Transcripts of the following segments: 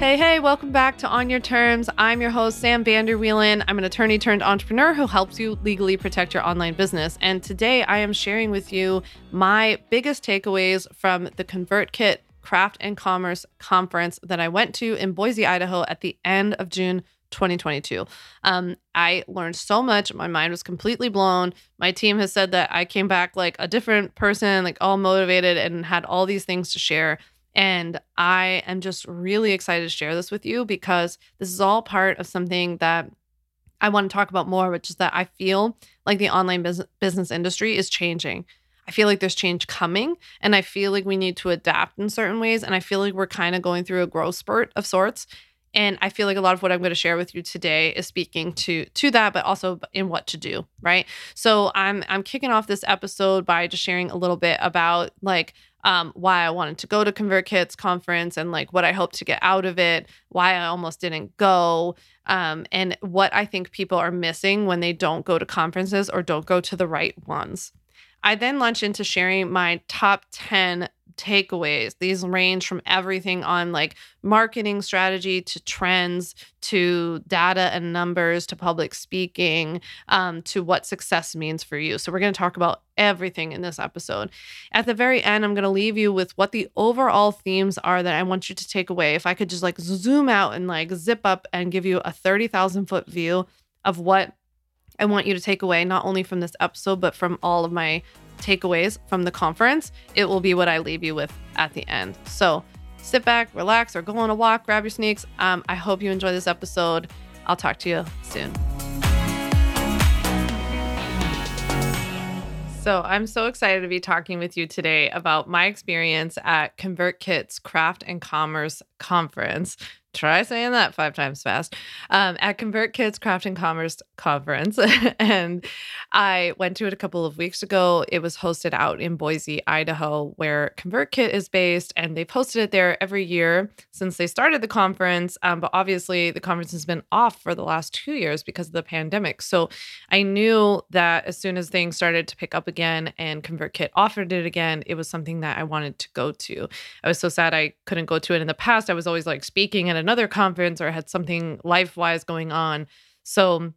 Hey, hey, welcome back to On Your Terms. I'm your host, Sam Vander Wielen. I'm an attorney turned entrepreneur who helps you legally protect your online business. And today I am sharing with you my biggest takeaways from the ConvertKit Craft and Commerce Conference that I went to in Boise, Idaho at the end of June 2022. Um, I learned so much. My mind was completely blown. My team has said that I came back like a different person, like all motivated and had all these things to share. And I am just really excited to share this with you because this is all part of something that I want to talk about more, which is that I feel like the online business, industry is changing. I feel like there's change coming and I feel like we need to adapt in certain ways. And I feel like we're kind of going through a growth spurt of sorts. And I feel like a lot of what I'm going to share with you today is speaking to to that, but also in what to do, right? So I'm I'm kicking off this episode by just sharing a little bit about like um, why I wanted to go to ConvertKit's conference and like what I hope to get out of it, why I almost didn't go, um, and what I think people are missing when they don't go to conferences or don't go to the right ones. I then launch into sharing my top 10 takeaways. These range from everything on like marketing strategy to trends to data and numbers to public speaking um, to what success means for you. So, we're going to talk about everything in this episode. At the very end, I'm going to leave you with what the overall themes are that I want you to take away. If I could just like zoom out and like zip up and give you a 30,000 foot view of what I want you to take away, not only from this episode, but from all of my takeaways from the conference, it will be what I leave you with at the end. So sit back, relax, or go on a walk, grab your sneaks. Um, I hope you enjoy this episode. I'll talk to you soon. So, I'm so excited to be talking with you today about my experience at ConvertKit's Craft and Commerce Conference, try saying that five times fast um, at ConvertKit's Craft and Commerce Conference. and I went to it a couple of weeks ago. It was hosted out in Boise, Idaho, where ConvertKit is based. And they've hosted it there every year since they started the conference. Um, but obviously, the conference has been off for the last two years because of the pandemic. So I knew that as soon as things started to pick up again and ConvertKit offered it again, it was something that I wanted to go to. I was so sad I couldn't go to it in the past. I was always like speaking at another conference or had something life wise going on. So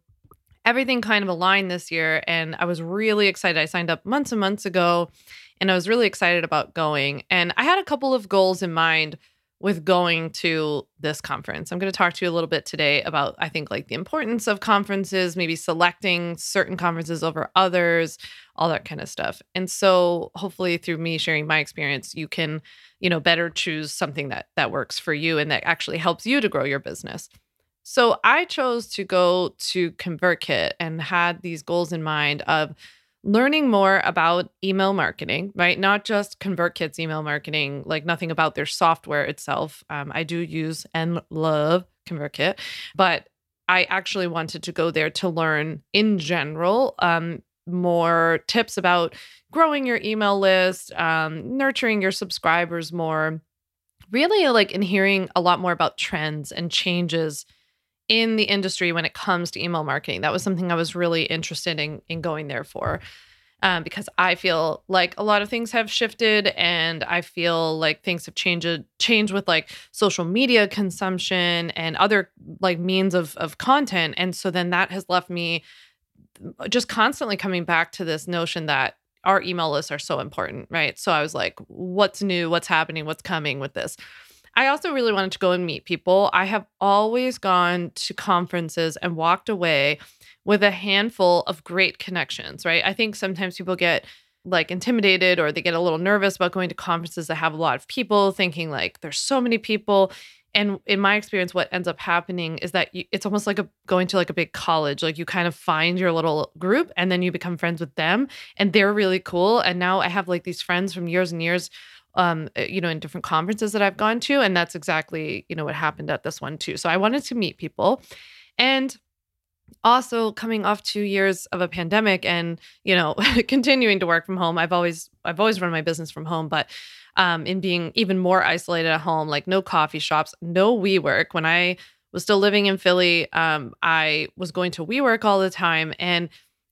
everything kind of aligned this year. And I was really excited. I signed up months and months ago and I was really excited about going. And I had a couple of goals in mind with going to this conference. I'm going to talk to you a little bit today about, I think, like the importance of conferences, maybe selecting certain conferences over others, all that kind of stuff. And so, hopefully, through me sharing my experience, you can you know better choose something that that works for you and that actually helps you to grow your business so i chose to go to convertkit and had these goals in mind of learning more about email marketing right? Not just convertkit's email marketing like nothing about their software itself. Um, i do use and love convertkit but i actually wanted to go there to learn in general um, more tips about growing your email list, um, nurturing your subscribers more, really like in hearing a lot more about trends and changes in the industry when it comes to email marketing. That was something I was really interested in in going there for. Um, because I feel like a lot of things have shifted, and I feel like things have changed changed with like social media consumption and other like means of of content, and so then that has left me just constantly coming back to this notion that our email lists are so important, right? So I was like, what's new? What's happening? What's coming with this? I also really wanted to go and meet people. I have always gone to conferences and walked away with a handful of great connections, right? I think sometimes people get like intimidated or they get a little nervous about going to conferences that have a lot of people, thinking like there's so many people and in my experience what ends up happening is that you, it's almost like a going to like a big college like you kind of find your little group and then you become friends with them and they're really cool and now i have like these friends from years and years um eh, you know in different conferences that i've gone to and that's exactly you know what happened at this one too so i wanted to meet people and also coming off two years of a pandemic and you know continuing to work from home i've always i've always run my business from home but um, in being even more isolated at home, like no coffee shops, no WeWork. When I was still living in Philly, um, I was going to WeWork all the time, and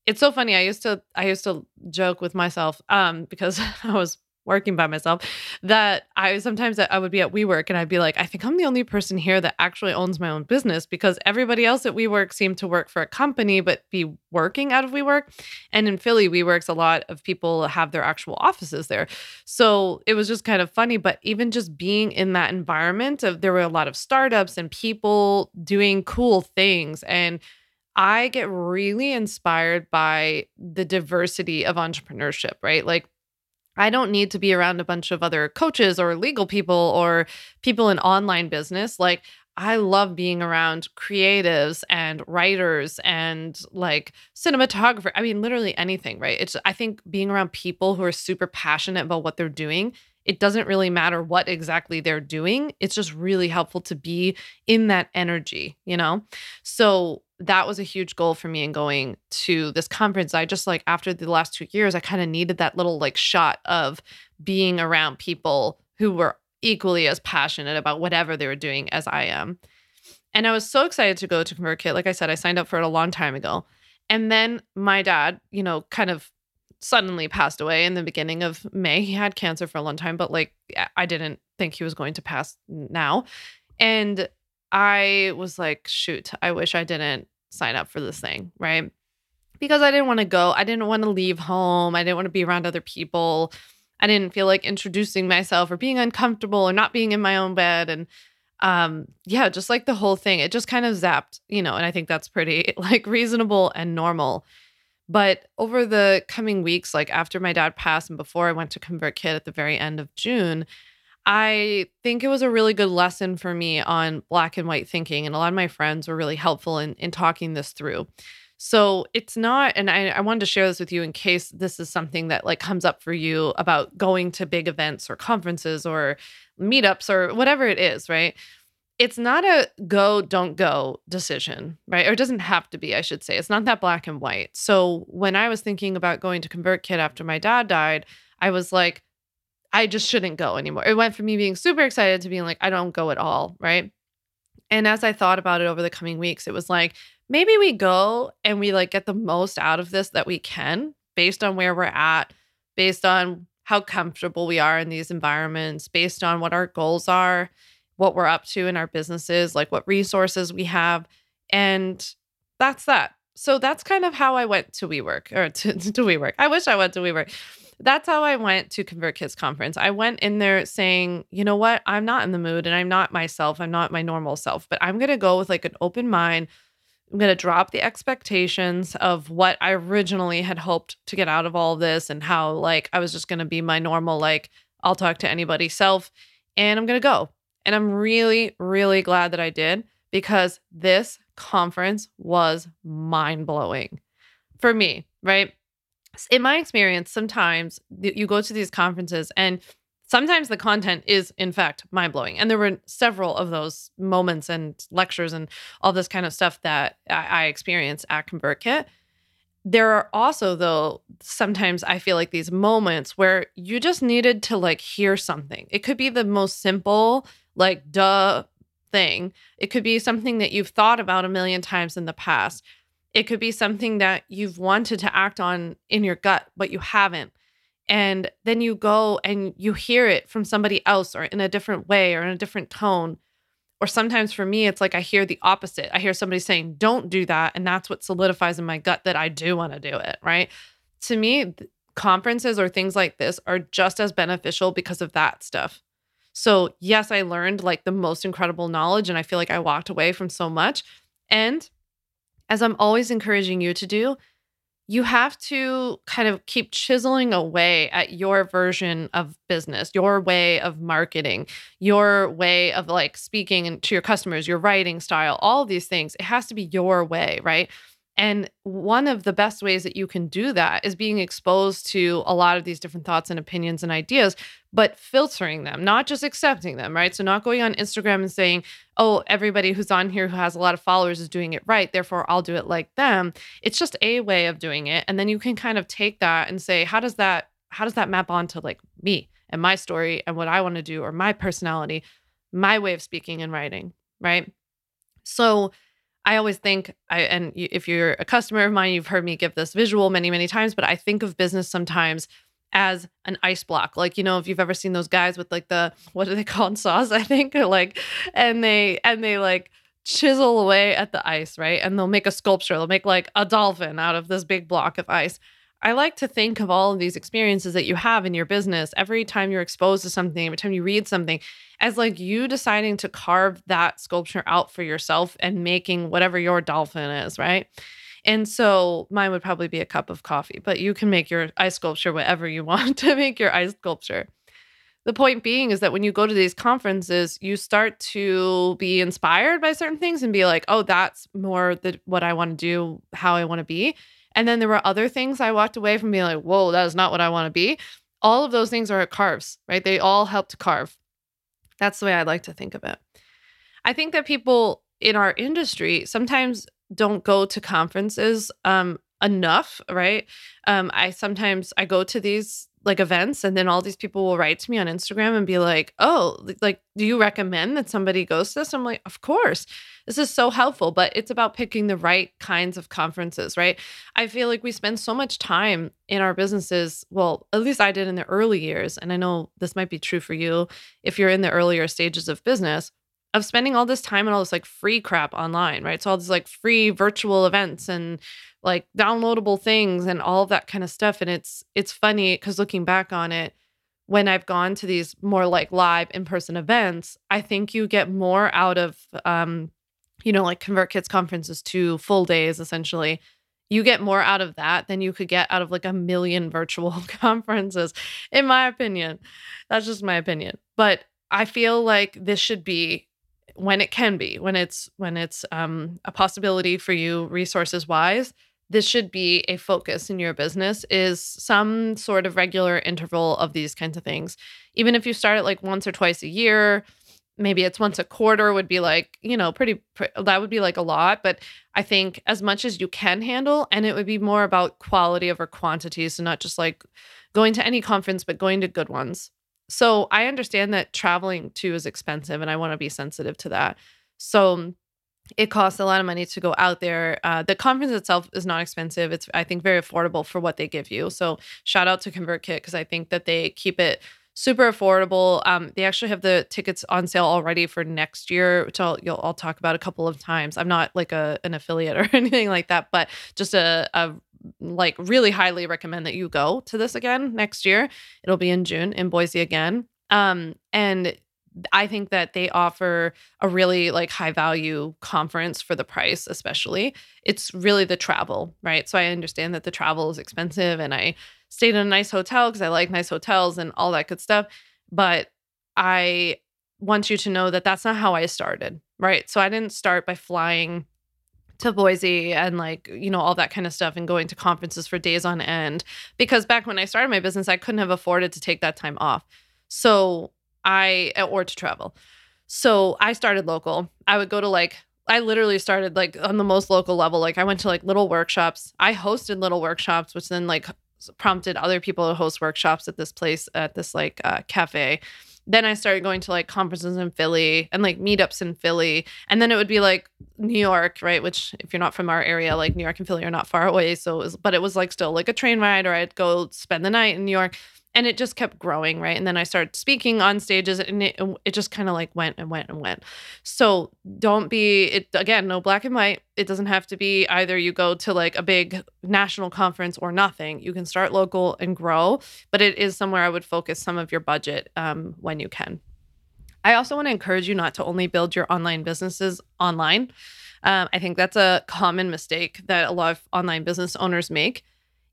it's so funny. I used to I used to joke with myself um, because I was working by myself that I sometimes I would be at WeWork and I'd be like, I think I'm the only person here that actually owns my own business because everybody else at WeWork seemed to work for a company but be working out of WeWork. And in Philly, WeWorks, a lot of people have their actual offices there. So it was just kind of funny. But even just being in that environment of there were a lot of startups and people doing cool things and I get really inspired by the diversity of entrepreneurship, right? Like I don't need to be around a bunch of other coaches or legal people or people in online business. Like, I love being around creatives and writers and like cinematographer. I mean, literally anything, right? It's, I think being around people who are super passionate about what they're doing, it doesn't really matter what exactly they're doing. It's just really helpful to be in that energy, you know? So, that was a huge goal for me in going to this conference. I just like after the last two years, I kind of needed that little like shot of being around people who were equally as passionate about whatever they were doing as I am. And I was so excited to go to ConvertKit. Like I said, I signed up for it a long time ago. And then my dad, you know, kind of suddenly passed away in the beginning of May. He had cancer for a long time, but like I didn't think he was going to pass now. And I was like, shoot, I wish I didn't sign up for this thing, right? Because I didn't want to go. I didn't want to leave home. I didn't want to be around other people. I didn't feel like introducing myself or being uncomfortable or not being in my own bed. And um, yeah, just like the whole thing, it just kind of zapped, you know, and I think that's pretty like reasonable and normal. But over the coming weeks, like after my dad passed and before I went to ConvertKit at the very end of June, I think it was a really good lesson for me on black and white thinking. And a lot of my friends were really helpful in, in talking this through. So it's not, and I, I wanted to share this with you in case this is something that like comes up for you about going to big events or conferences or meetups or whatever it is, right? It's not a go, don't go decision, right? Or it doesn't have to be, I should say. It's not that black and white. So when I was thinking about going to convert ConvertKit after my dad died, I was like, I just shouldn't go anymore. It went from me being super excited to being like, I don't go at all. Right. And as I thought about it over the coming weeks, it was like, maybe we go and we like get the most out of this that we can based on where we're at, based on how comfortable we are in these environments, based on what our goals are, what we're up to in our businesses, like what resources we have. And that's that. So that's kind of how I went to WeWork or to, to WeWork. I wish I went to WeWork that's how I went to ConvertKit's conference. I went in there saying, you know what? I'm not in the mood and I'm not myself. I'm not my normal self, but I'm going to go with like an open mind. I'm going to drop the expectations of what I originally had hoped to get out of all of this and how like I was just going to be my normal, like, I'll talk to anybody self and I'm going to go. And I'm really, really glad that I did because this conference was mind blowing for me, right? in my experience, sometimes you go to these conferences and sometimes the content is in fact mind blowing. And there were several of those moments and lectures and all this kind of stuff that I, experienced at ConvertKit. There are also, though, sometimes I feel like these moments where you just needed to like hear something. It could be the most simple, like, duh thing. It could be something that you've thought about a million times in the past it could be something that you've wanted to act on in your gut, but you haven't. And then you go and you hear it from somebody else or in a different way or in a different tone. Or sometimes for me, it's like I hear the opposite. I hear somebody saying, don't do that. And that's what solidifies in my gut that I do want to do it. Right. To me, conferences or things like this are just as beneficial because of that stuff. So, yes, I learned like the most incredible knowledge and I feel like I walked away from so much. And as I'm always encouraging you to do, you have to kind of keep chiseling away at your version of business, your way of marketing, your way of like speaking to your customers, your writing style, all these things. It has to be your way, right? And one of the best ways that you can do that is being exposed to a lot of these different thoughts and opinions and ideas, but filtering them, not just accepting them, right? So, not going on Instagram and saying, oh, everybody who's on here who has a lot of followers is doing it right. Therefore, I'll do it like them. It's just a way of doing it. And then you can kind of take that and say, how does that, how does that map onto like me and my story and what I want to do or my personality, my way of speaking and writing, right? So, I always think I and if you're a customer of mine, you've heard me give this visual many, many times, but I think of business sometimes as an ice block. Like, you know, if you've ever seen those guys with like the what are they called saws, I think, or like and they and they like chisel away at the ice, right? And they'll make a sculpture. They'll make like a dolphin out of this big block of ice. I like to think of all of these experiences that you have in your business every time you're exposed to something, every time you read something, as like you deciding to carve that sculpture out for yourself and making whatever your dolphin is, right? And so mine would probably be a cup of coffee, but you can make your ice sculpture whatever you want to make your ice sculpture. The point being is that when you go to these conferences, you start to be inspired by certain things and be like, oh, that's more the, what I want to do, how I want to be. And then there were other things I walked away from being like, whoa, that is not what I want to be. All of those things are carves, right? They all help to carve. That's the way I like to think of it. I think that people in our industry sometimes don't go to conferences um, enough, right? Um, I sometimes I go to these like events and then all these people will write to me on Instagram and be like, "Oh, like do you recommend that somebody goes to this?" I'm like, "Of course." This is so helpful, but it's about picking the right kinds of conferences, right? I feel like we spend so much time in our businesses, well, at least I did in the early years, and I know this might be true for you if you're in the earlier stages of business, of spending all this time and all this like free crap online, right? So all this like free virtual events and like downloadable things and all of that kind of stuff and it's it's funny cuz looking back on it when I've gone to these more like live in-person events, I think you get more out of um you know like ConvertKits conferences to full days essentially. You get more out of that than you could get out of like a million virtual conferences in my opinion. That's just my opinion. But I feel like this should be when it can be, when it's when it's um a possibility for you resources wise this should be a focus in your business is some sort of regular interval of these kinds of things. Even if you start it like once or twice a year maybe it's once a quarter would be like you know pretty, pretty that would be like a lot but i think as much as you can handle and it would be more about quality over quantity so not just like going to any conference but going to good ones so i understand that traveling too is expensive and i want to be sensitive to that so it costs a lot of money to go out there. Uh, the conference itself is not expensive. It's I think very affordable for what they give you. So shout out to ConvertKit because I think that they keep it super affordable. Um, they actually have the tickets on sale already for next year, which I'll you'll, I'll talk about a couple of times. I'm not like a an affiliate or anything like that, but just a, a like really highly recommend that you go to this again next year. It'll be in June in Boise again. Um, and I think that they offer a really like high value conference for the price, especially. It's really the travel, right? So I understand that the travel is expensive and I stayed in a nice hotel because I like nice hotels and all that good stuff. But I want you to know that that's not how I started, right? So I didn't start by flying to Boise and like, you know, all that kind of stuff and going to conferences for days on end because back when I started my business, I couldn't have afforded to take that time off. So I or to travel. So I started local. I would go to like I literally started like on the most local level. Like I went to like little workshops. I hosted little workshops, which then like prompted other people to host workshops at this place at this like uh, cafe. Then I started going to like conferences in Philly and like meetups in Philly. And then it would be like New York, right? Which if you're not from our area, like New York and Philly are not far away. So it was, but it was like still like a train ride or I'd go spend the night in New York and it just kept growing right? And then i started speaking on stages and it, it just kind of like went and went and went. So don't be it again no black and white. It doesn't have to be either you go to like a big national conference or nothing. You can start local and grow but it is somewhere i would focus some of your budget um, when you can. I also want to encourage you not to only build your online businesses online. Um, i think that's a common mistake that a lot of online business owners make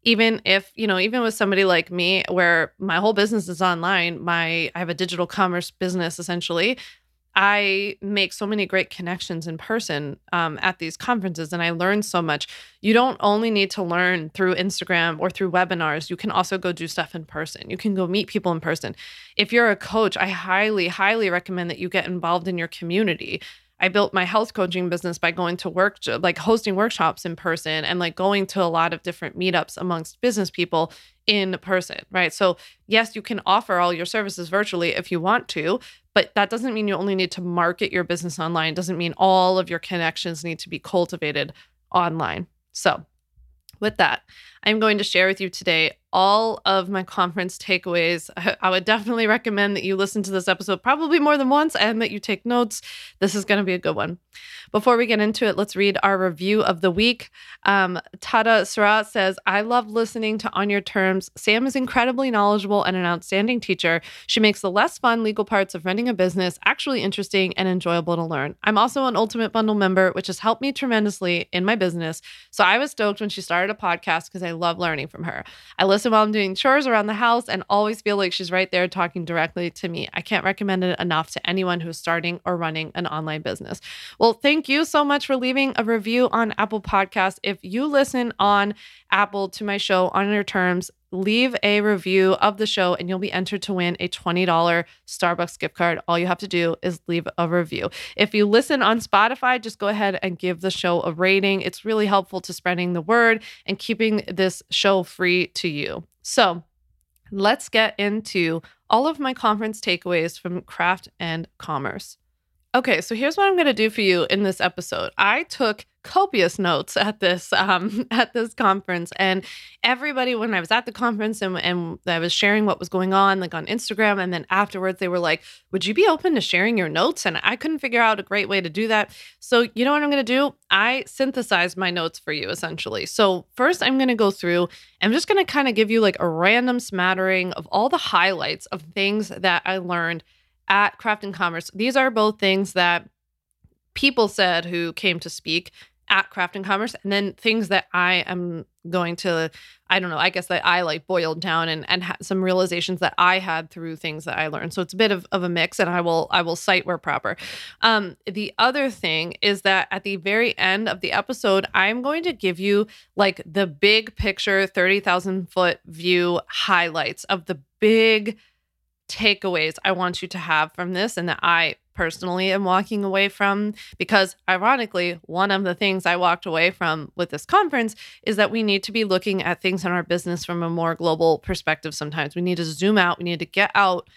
even if you know even with somebody like me where my whole business is online my i have a digital commerce business essentially i make so many great connections in person um, at these conferences and i learn so much. You don't only need to learn through instagram or through webinars. You can also go do stuff in person. You can go meet people in person. If you're a coach i highly highly recommend that you get involved in your community I built my health coaching business by going to work, like hosting workshops in person and like going to a lot of different meetups amongst business people in person, right? So, yes, you can offer all your services virtually if you want to, but that doesn't mean you only need to market your business online. It doesn't mean all of your connections need to be cultivated online. So, with that, I'm going to share with you today all of my conference takeaways. I would definitely recommend that you listen to this episode probably more than once and that you take notes. This is going to be a good one. Before we get into it, let's read our review of the week. Um, Tada Surat says, I love listening to On Your Terms. Sam is incredibly knowledgeable and an outstanding teacher. She makes the less fun legal parts of running a business actually interesting and enjoyable to learn. I'm also an Ultimate Bundle member, which has helped me tremendously in my business. So I was stoked when she started a podcast because I love learning from her. I listen while I'm doing chores around the house and always feel like she's right there talking directly to me. I can't recommend it enough to anyone who's starting or running an online business. Well, thank you so much for leaving a review on Apple Podcasts. If you listen on Apple to my show on your terms, leave a review of the show and you'll be entered to win a $20 Starbucks gift card. All you have to do is leave a review. If you listen on Spotify, just go ahead and give the show a rating. It's really helpful to spreading the word and keeping this show free to you. So, let's get into all of my conference takeaways from craft and commerce. Okay, so here's what I'm going to do for you in this episode. I took copious notes at this um, at this conference, and everybody when I was at the conference and, and I was sharing what was going on, like on Instagram, and then afterwards they were like, "Would you be open to sharing your notes?" And I couldn't figure out a great way to do that. So you know what I'm going to do? I synthesized my notes for you essentially. So first, I'm going to go through. I'm just going to kind of give you like a random smattering of all the highlights of things that I learned at Craft and Commerce. These are both things that people said who came to speak at Craft and Commerce, and then things that I am going to, I don't know, I guess that I like boiled down and and some realizations that I had through things that I learned. So it's a bit of, of a mix, and I will I will cite where proper. Um, the other thing is that at the very end of the episode, I'm going to give you like the big picture, thirty thousand foot view highlights of the big takeaways I want you to have from this and that I personally am walking away from. Because, ironically, one of the things I walked away from with this conference is that we need to be looking at things in our business from a more global perspective sometimes. We need to zoom out, we need to get out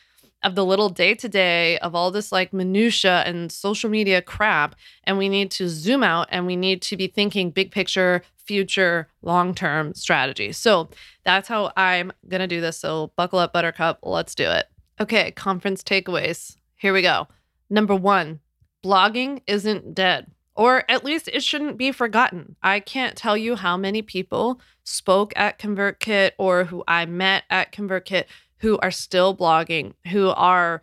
of the little day to day of all this like minutia and social media crap and we need to zoom out and we need to be thinking big picture future long-term strategy. So that's how i'm going to do this. So buckle up buttercup. Let's do it Okay, conference takeaways. Here we go. Number one, blogging isn't dead, or at least it shouldn't be forgotten. I can't tell you how many people spoke at ConvertKit or who I met at ConvertKit who are still blogging, who are,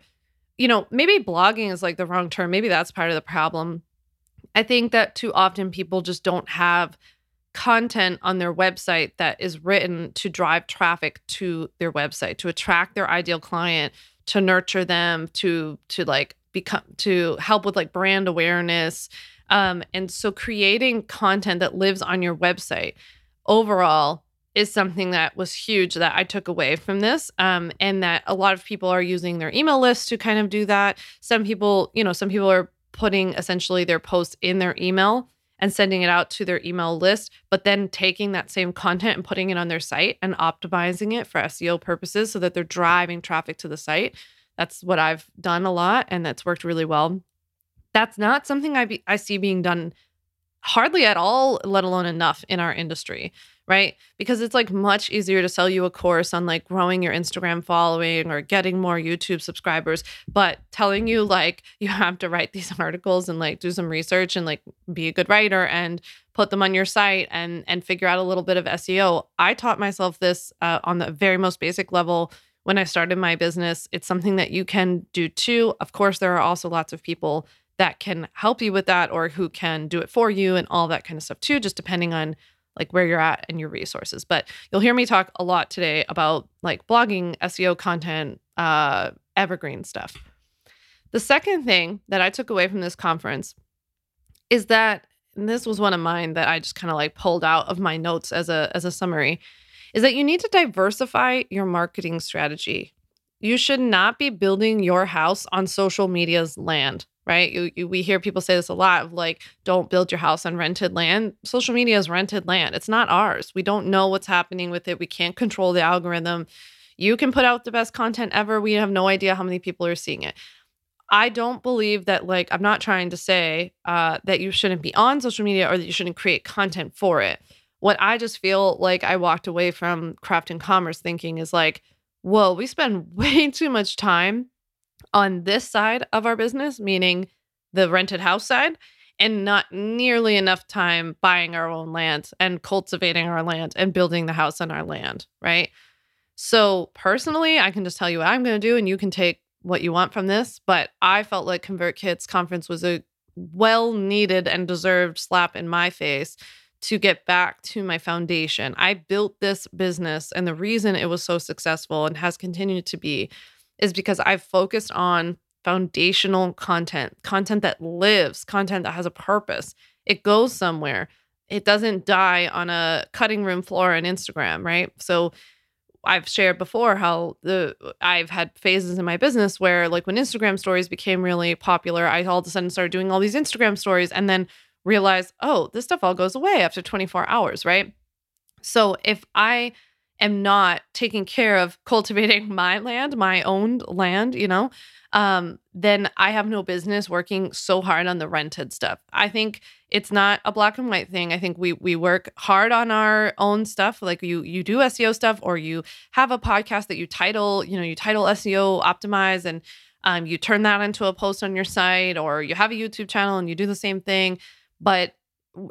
you know, maybe blogging is like the wrong term. Maybe that's part of the problem. I think that too often people just don't have content on their website that is written to drive traffic to their website to attract their ideal client to nurture them to to like become to help with like brand awareness um and so creating content that lives on your website overall is something that was huge that I took away from this. Um, and that a lot of people are using their email list to kind of do that. Some people, you know, some people are putting essentially their posts in their email and sending it out to their email list, but then taking that same content and putting it on their site and optimizing it for SEO purposes so that they're driving traffic to the site. That's what I've done a lot and that's worked really well. That's not something I be, I see being done hardly at all, let alone enough in our industry right? Because it's like much easier to sell you a course on like growing your Instagram following or getting more YouTube subscribers, but telling you like you have to write these articles and like do some research and like be a good writer and put them on your site and and figure out a little bit of SEO. I taught myself this uh, on the very most basic level when I started my business. It's something that you can do too. Of course, there are also lots of people that can help you with that or who can do it for you and all that kind of stuff too, just depending on like where you're at and your resources. But you'll hear me talk a lot today about like blogging, SEO content, uh, evergreen stuff. The second thing that I took away from this conference is that this was one of mine that I just kind of like pulled out of my notes as a as a summary is that you need to diversify your marketing strategy. You should not be building your house on social media's land right? You, you, we hear people say this a lot of like, don't build your house on rented land. Social media is rented land. It's not ours. We don't know what's happening with it. We can't control the algorithm. You can put out the best content ever. We have no idea how many people are seeing it. I don't believe that, like, I'm not trying to say uh, that you shouldn't be on social media or that you shouldn't create content for it. what I just feel like I walked away from craft and commerce thinking is like, whoa, we spend way too much time on this side of our business, meaning the rented house side, and not nearly enough time buying our own land and cultivating our land and building the house on our land, right? So, personally, I can just tell you what I'm going to do and you can take what you want from this. But I felt like ConvertKits conference was a well needed and deserved slap in my face to get back to my foundation. I built this business, and the reason it was so successful and has continued to be is because I've focused on foundational content, content that lives, content that has a purpose. It goes somewhere. It doesn't die on a cutting room floor on Instagram, right? So I've shared before how the I've had phases in my business where like when Instagram stories became really popular, I all of a sudden started doing all these Instagram stories and then realized, oh, this stuff all goes away after 24 hours, right? So if I am not taking care of cultivating my land, my owned land, you know, um, then I have no business working so hard on the rented stuff. I think it's not a black and white thing. I think we we work hard on our own stuff. Like you you do SEO stuff or you have a podcast that you title, you know, you title SEO optimize and um, you turn that into a post on your site or you have a YouTube channel and you do the same thing. But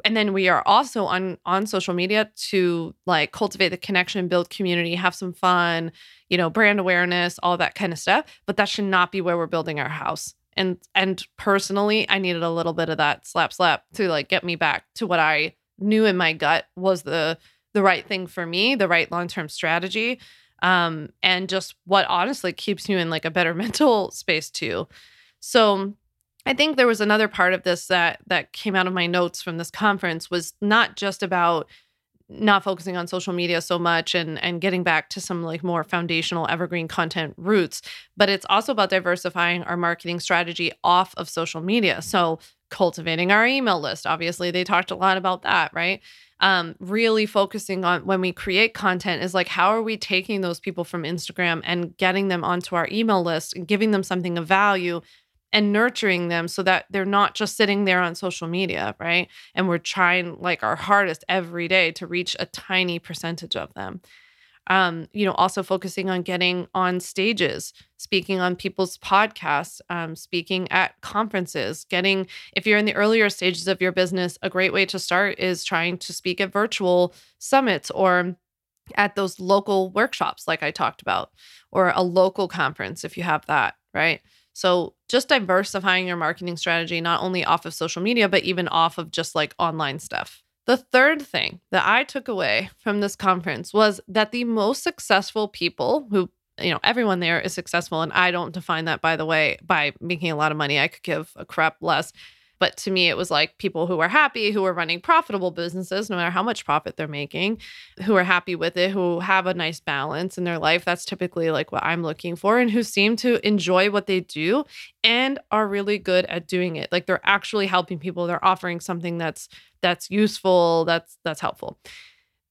and then we are also on on social media to like cultivate the connection build community have some fun you know brand awareness all that kind of stuff but that should not be where we're building our house. And and personally i needed a little bit of that slap slap to like get me back to what i knew in my gut was the the right thing for me the right long-term strategy um and just what honestly keeps you in like a better mental space too. So I think there was another part of this that that came out of my notes from this conference was not just about not focusing on social media so much and and getting back to some like more foundational evergreen content roots but it's also about diversifying our marketing strategy off of social media. So cultivating our email list obviously they talked a lot about that right? Um, really focusing on when we create content is like how are we taking those people from instagram and getting them onto our email list and giving them something of value and nurturing them so that they're not just sitting there on social media, right? And we're trying like our hardest every day to reach a tiny percentage of them. Um, you know, also focusing on getting on stages, speaking on people's podcasts, um, speaking at conferences, getting, if you're in the earlier stages of your business, a great way to start is trying to speak at virtual summits or at those local workshops, like I talked about, or a local conference if you have that, right? So, just diversifying your marketing strategy, not only off of social media, but even off of just like online stuff. The third thing that I took away from this conference was that the most successful people who, you know, everyone there is successful. And I don't define that, by the way, by making a lot of money. I could give a crap less. But to me, it was like people who are happy, who are running profitable businesses, no matter how much profit they're making, who are happy with it, who have a nice balance in their life. That's typically like what I'm looking for, and who seem to enjoy what they do and are really good at doing it. Like they're actually helping people. They're offering something that's that's useful, that's that's helpful.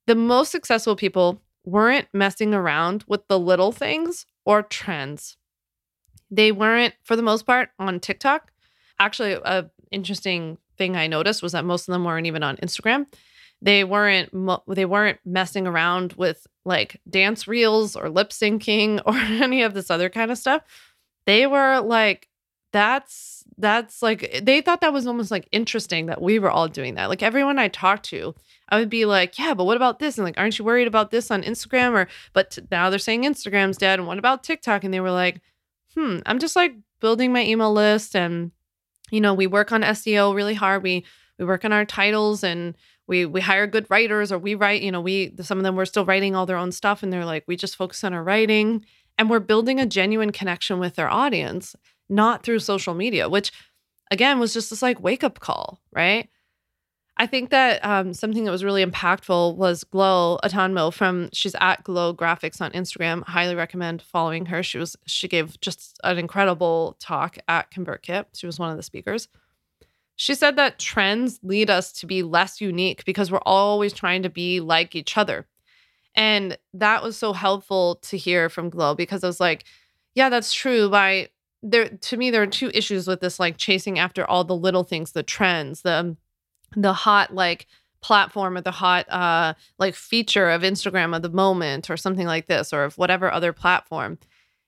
The most successful people weren't messing around with the little things or trends. They weren't, for the most part, on TikTok. Actually, a interesting thing I noticed was that most of them weren't even on Instagram. They weren't they weren't messing around with like dance reels or lip syncing or any of this other kind of stuff. They were like that's that's like they thought that was almost like interesting that we were all doing that. Like everyone I talked to, I would be like, "Yeah, but what about this?" And like, "Aren't you worried about this on Instagram?" Or but t- now they're saying Instagram's dead and what about TikTok? And they were like, "Hmm, I'm just like building my email list and you know, we work on SEO really hard. We we work on our titles and we we hire good writers or we write, you know, we some of them were still writing all their own stuff and they're like, we just focus on our writing and we're building a genuine connection with their audience, not through social media, which again was just this like wake up call, right? I think that um, something that was really impactful was Glo Atanmo from she's at Glow Graphics on Instagram. Highly recommend following her. She was she gave just an incredible talk at ConvertKit. She was one of the speakers. She said that trends lead us to be less unique because we're always trying to be like each other. And that was so helpful to hear from Glo because I was like, yeah, that's true. By there to me, there are two issues with this like chasing after all the little things, the trends, the the hot like platform or the hot uh like feature of Instagram of the moment or something like this or of whatever other platform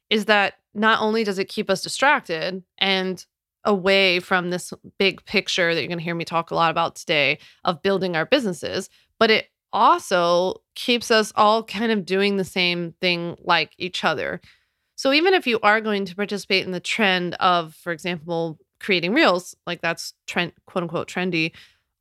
is that not only does it keep us distracted and away from this big picture that you're going to hear me talk a lot about today of building our businesses, but it also keeps us all kind of doing the same thing like each other. So even if you are going to participate in the trend of, for example, creating reels, like that's trend quote unquote trendy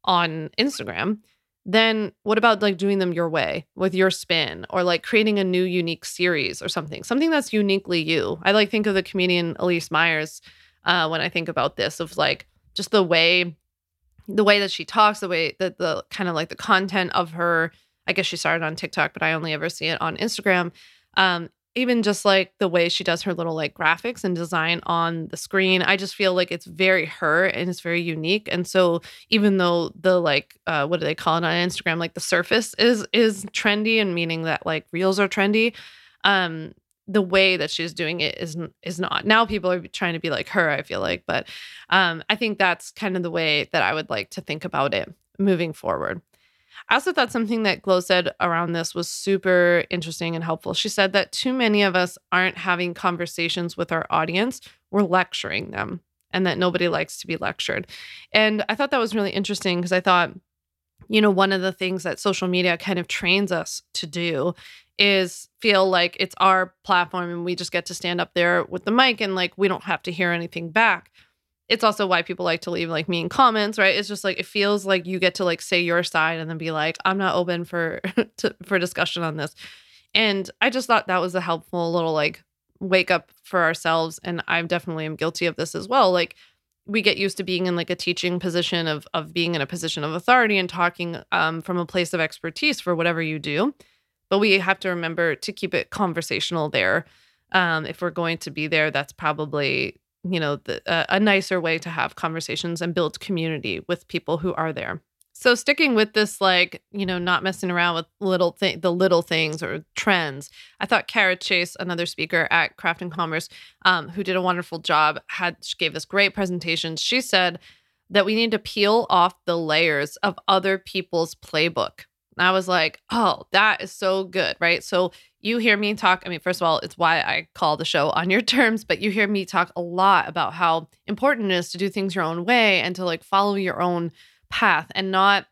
on Instagram, then what about like doing them your way with your spin or like creating a new unique series or something something that's uniquely you? I like think of the comedian Elyse Myers uh, when i think about this of like just the way the way that she talks the way that the kind of like the content of her i guess she started on tiktok but i only ever see it on instagram um, even just like the way she does her little like graphics and design on the screen i just feel like it's very her and it's very unique and so even though the like uh what do they call it on instagram? Like the surface is is trendy and meaning that like reels are trendy um the way that she's doing it is is not. Now people are trying to be like her i feel like but um i think that's kind of the way that i would like to think about it moving forward I also thought something that Glo said around this was super interesting and helpful. She said that too many of us aren't having conversations with our audience, we're lecturing them, and that nobody likes to be lectured. And I thought that was really interesting because I thought, you know, one of the things that social media kind of trains us to do is feel like it's our platform and we just get to stand up there with the mic and like we don't have to hear anything back it's also why people like to leave like mean comments, right? It's just like it feels like you get to like say your side and then be like, I'm not open for to, for discussion on this. And I just thought that was a helpful little like wake up for ourselves. And I definitely am guilty of this as well. Like we get used to being in like a teaching position of of being in a position of authority and talking um, from a place of expertise for whatever you do. But we have to remember to keep it conversational there. Um, if we're going to be there, that's probably you know the, uh, a nicer way to have conversations and build community with people who are there. So sticking with this like you know not messing around with little thing the little things or trends i thought kara chase another speaker at craft and commerce um, who did a wonderful job had gave this great presentation. She said that we need to peel off the layers of other people's playbook I was like, oh, that is so good, right? So you hear me talk. I mean, first of all, it's why I call the show on your terms, but you hear me talk a lot about how important it is to do things your own way and to like follow your own path and not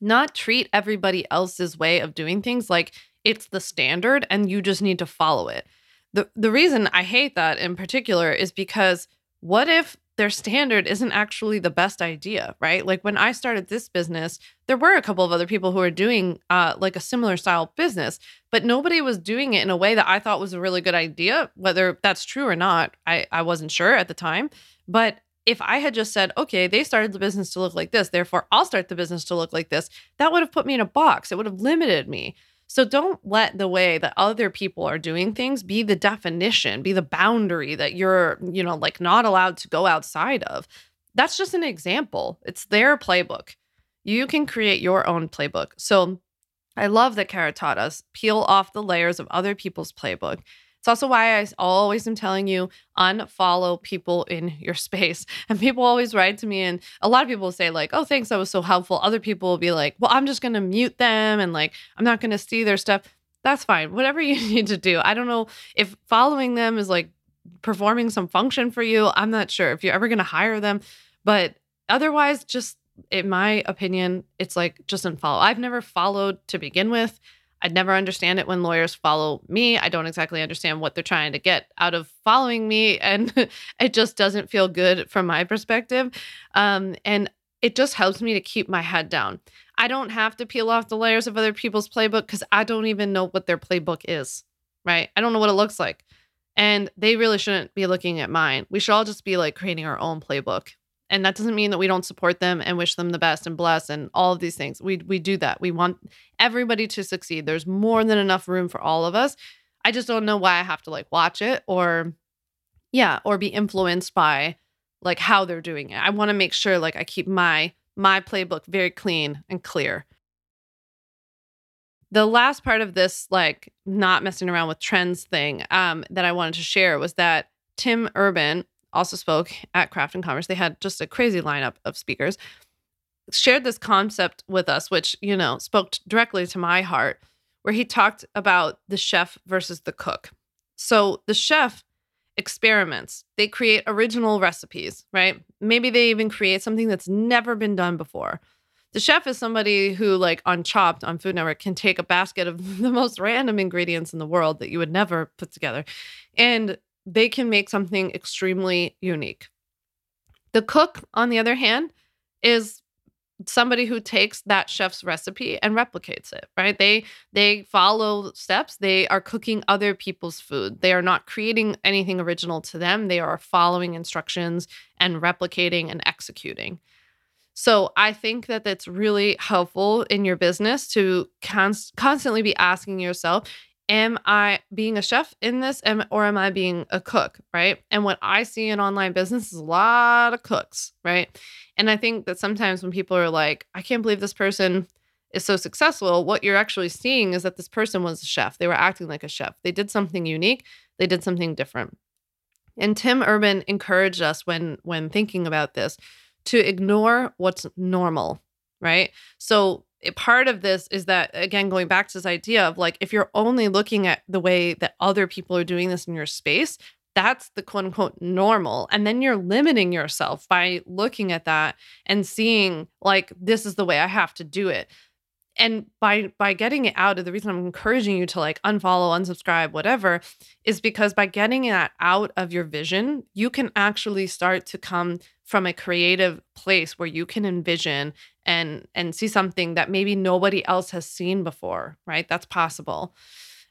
not treat everybody else's way of doing things like it's the standard and you just need to follow it. The the reason I hate that in particular is because what if their standard isn't actually the best idea, right? Like when I started this business, there were a couple of other people who were doing uh, like a similar style business, but nobody was doing it in a way that I thought was a really good idea. Whether that's true or not, I, I wasn't sure at the time. But if I had just said, okay, they started the business to look like this, therefore I'll start the business to look like this, that would have put me in a box. It would have limited me. So don't let the way that other people are doing things be the definition, be the boundary that you're, you know, like not allowed to go outside of. That's just an example. It's their playbook. You can create your own playbook. So I love that Kara taught us peel off the layers of other people's playbook it's also why I always am telling you unfollow people in your space. And people always write to me, and a lot of people say, like, oh, thanks, that was so helpful. Other people will be like, well, I'm just going to mute them and like, I'm not going to see their stuff. That's fine. Whatever you need to do. I don't know if following them is like performing some function for you. I'm not sure if you're ever going to hire them, but otherwise, just in my opinion, it's like just unfollow. I've never followed to begin with. I'd never understand it when lawyers follow me. I don't exactly understand what they're trying to get out of following me. And it just doesn't feel good from my perspective. Um, and it just helps me to keep my head down. I don't have to peel off the layers of other people's playbook because I don't even know what their playbook is, right? I don't know what it looks like. And they really shouldn't be looking at mine. We should all just be like creating our own playbook and that doesn't mean that we don't support them and wish them the best and bless and all of these things. We we do that. We want everybody to succeed. There's more than enough room for all of us. I just don't know why I have to like watch it or yeah, or be influenced by like how they're doing it. I want to make sure like I keep my my playbook very clean and clear. The last part of this like not messing around with trends thing um that I wanted to share was that Tim Urban also spoke at Craft and Commerce. They had just a crazy lineup of speakers. shared this concept with us, which, you know, spoke directly to my heart, where he talked about the chef versus the cook. So the chef experiments, they create original recipes, right? Maybe they even create something that's never been done before. The chef is somebody who, like on Chopped on Food Network, can take a basket of the most random ingredients in the world that you would never put together and they can make something extremely unique. The cook, on the other hand, is somebody who takes that chef's recipe and replicates it right? They they follow steps. They are cooking other people's food. They are not creating anything original to them. They are following instructions and replicating and executing. So i think that that's really helpful in your business to const- constantly be asking yourself am I being a chef in this or am I being a cook, right? And what I see in online business is a lot of cooks, right? And I think that sometimes when people are like, I can't believe this person is so successful, what you're actually seeing is that this person was a chef. They were acting like a chef. They did something unique, they did something different. And Tim Urban encouraged us when when thinking about this to ignore what's normal, right? So part of this is that again going back to this idea of like if you're only looking at the way that other people are doing this in your space that's the quote unquote normal. And then you're limiting yourself by looking at that and seeing like this is the way i have to do it and by by getting it out of the reason i'm encouraging you to like unfollow unsubscribe whatever is because by getting that out of your vision you can actually start to come from a creative place where you can envision and and see something that maybe nobody else has seen before right? That's possible.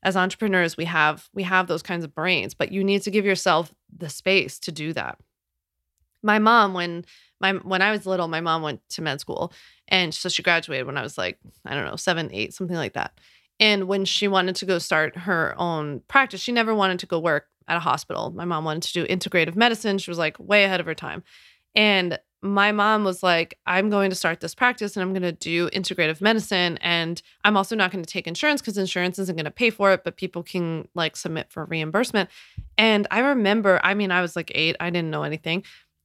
As entrepreneurs we have we have those kinds of brains but you need to give yourself the space to do that. My mom when my when i was little my mom went to med school and so she graduated when i was like i don't know seven eight something like that and when she wanted to go start her own practice she never wanted to go work at a hospital my mom wanted to do integrative medicine she was like way ahead of her time and my mom was like, I'm going to start this practice and I'm going to do integrative medicine. And I'm also not going to take insurance because insurance isn't going to pay for it, but people can like submit for reimbursement. And I remember, I mean, I was like eight, I didn't know anything.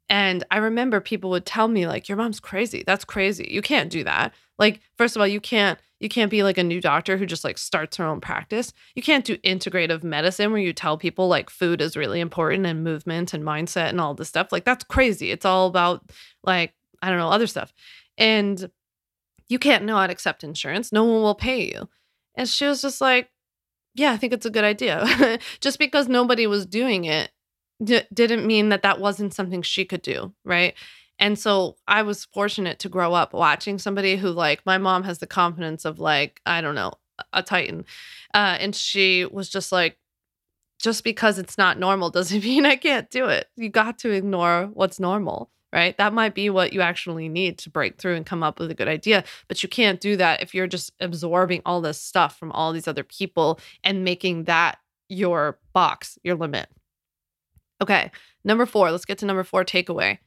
And I remember people would tell me, like, your mom's crazy. That's crazy. You can't do that. Like, first of all, you can't you can't be like a new doctor who just like starts her own practice. You can't do integrative medicine where you tell people like food is really important and movement and mindset and all this stuff. Like that's crazy. It's all about like I don't know other stuff. And you can't not accept insurance. No one will pay you. And she was just like, yeah, I think it's a good idea. just because nobody was doing it d- didn't mean that that wasn't something she could do, right? And so I was fortunate to grow up watching somebody who, like, my mom has the confidence of, like, I don't know, a titan. Uh, and she was just like, just because it's not normal doesn't mean I can't do it. You got to ignore what's normal, right? That might be what you actually need to break through and come up with a good idea. But you can't do that if you're just absorbing all this stuff from all these other people and making that your box, your limit. Okay, number four, let's get to number four takeaway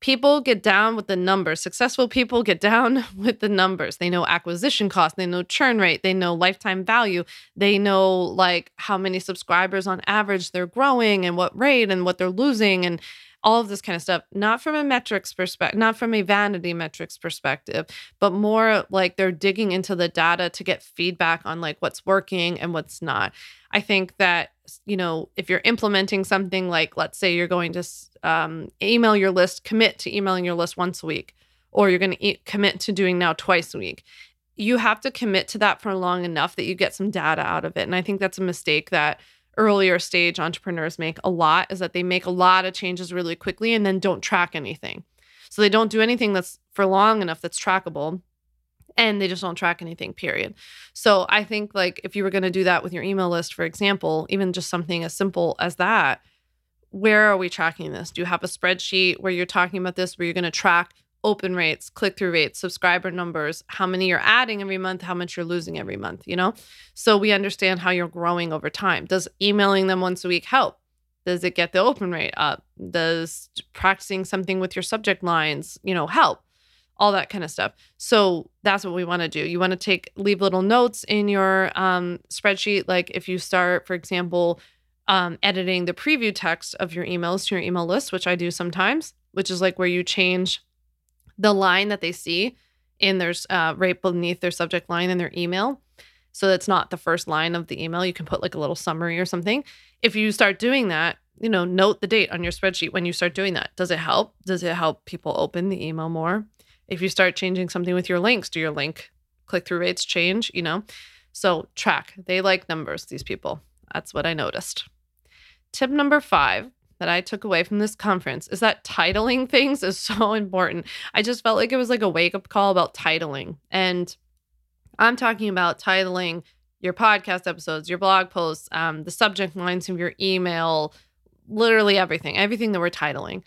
people get down with the numbers. Successful people get down with the numbers. They know acquisition cost, they know churn rate, they know lifetime value, they know like how many subscribers on average they're growing and what rate and what they're losing and all of this kind of stuff, not from a metrics perspective, not from a vanity metrics perspective, but more like they're digging into the data to get feedback on like what's working and what's not. I think that, you know, if you're implementing something like, let's say you're going to um, email your list, commit to emailing your list once a week, or you're going to e- commit to doing now twice a week. You have to commit to that for long enough that you get some data out of it. And I think that's a mistake that earlier stage entrepreneurs make a lot is that they make a lot of changes really quickly and then don't track anything. So they don't do anything that's for long enough that's trackable and they just don't track anything period. So I think like if you were going to do that with your email list for example, even just something as simple as that, where are we tracking this? Do you have a spreadsheet where you're talking about this where you're going to track open rates, click through rates, subscriber numbers, how many you're adding every month, how much you're losing every month, you know? So we understand how you're growing over time. Does emailing them once a week help? Does it get the open rate up? Does practicing something with your subject lines, you know, help? All that kind of stuff. So that's what we want to do. You want to take leave little notes in your um, spreadsheet. Like if you start, for example, um, editing the preview text of your emails to your email list, which I do sometimes, which is like where you change the line that they see in there's uh, right beneath their subject line in their email. So that's not the first line of the email. You can put like a little summary or something. If you start doing that, you know, note the date on your spreadsheet when you start doing that. Does it help? Does it help people open the email more? If you start changing something with your links, do your link click through rates change? You know, so track. They like numbers, these people. That's what I noticed. Tip number five that I took away from this conference is that titling things is so important. I just felt like it was like a wake up call about titling. And I'm talking about titling your podcast episodes, your blog posts, um, the subject lines of your email, literally everything, everything that we're titling.